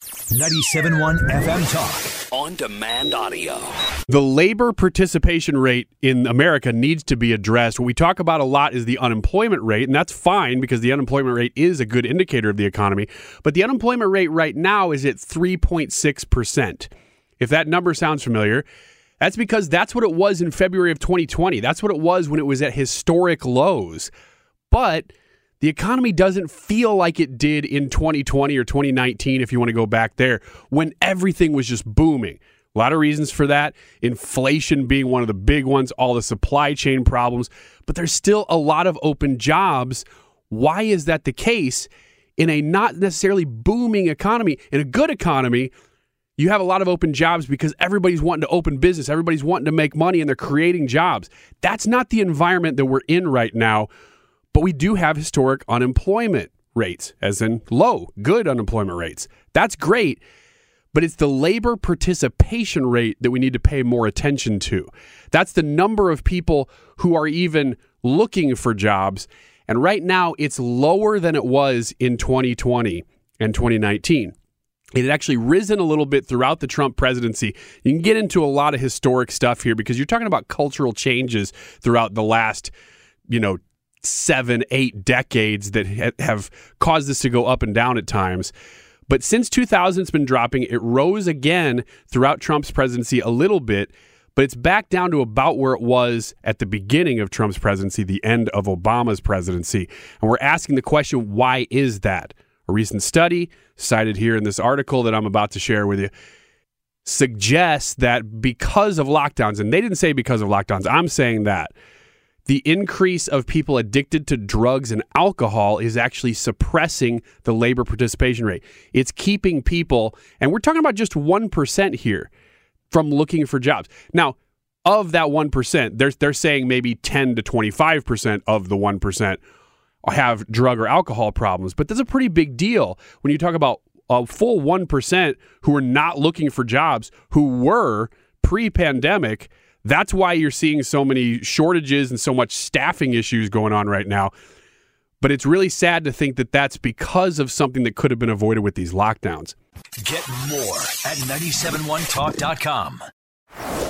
97.1 FM Talk. On demand audio. The labor participation rate in America needs to be addressed. What we talk about a lot is the unemployment rate, and that's fine because the unemployment rate is a good indicator of the economy. But the unemployment rate right now is at 3.6%. If that number sounds familiar, that's because that's what it was in February of 2020. That's what it was when it was at historic lows. But the economy doesn't feel like it did in 2020 or 2019, if you want to go back there, when everything was just booming. A lot of reasons for that. Inflation being one of the big ones, all the supply chain problems, but there's still a lot of open jobs. Why is that the case? In a not necessarily booming economy, in a good economy, you have a lot of open jobs because everybody's wanting to open business, everybody's wanting to make money, and they're creating jobs. That's not the environment that we're in right now but we do have historic unemployment rates, as in low, good unemployment rates. That's great. But it's the labor participation rate that we need to pay more attention to. That's the number of people who are even looking for jobs. And right now, it's lower than it was in 2020 and 2019. It had actually risen a little bit throughout the Trump presidency. You can get into a lot of historic stuff here because you're talking about cultural changes throughout the last, you know, seven, eight decades that ha- have caused this to go up and down at times. But since 2000, it's been dropping. It rose again throughout Trump's presidency a little bit, but it's back down to about where it was at the beginning of Trump's presidency, the end of Obama's presidency. And we're asking the question why is that? A recent study cited here in this article that I'm about to share with you suggests that because of lockdowns, and they didn't say because of lockdowns, I'm saying that the increase of people addicted to drugs and alcohol is actually suppressing the labor participation rate. It's keeping people, and we're talking about just 1% here, from looking for jobs. Now, of that 1%, they're, they're saying maybe 10 to 25% of the 1% have drug or alcohol problems, but that's a pretty big deal when you talk about a full 1% who are not looking for jobs who were pre pandemic that's why you're seeing so many shortages and so much staffing issues going on right now. But it's really sad to think that that's because of something that could have been avoided with these lockdowns. Get more at 971talk.com.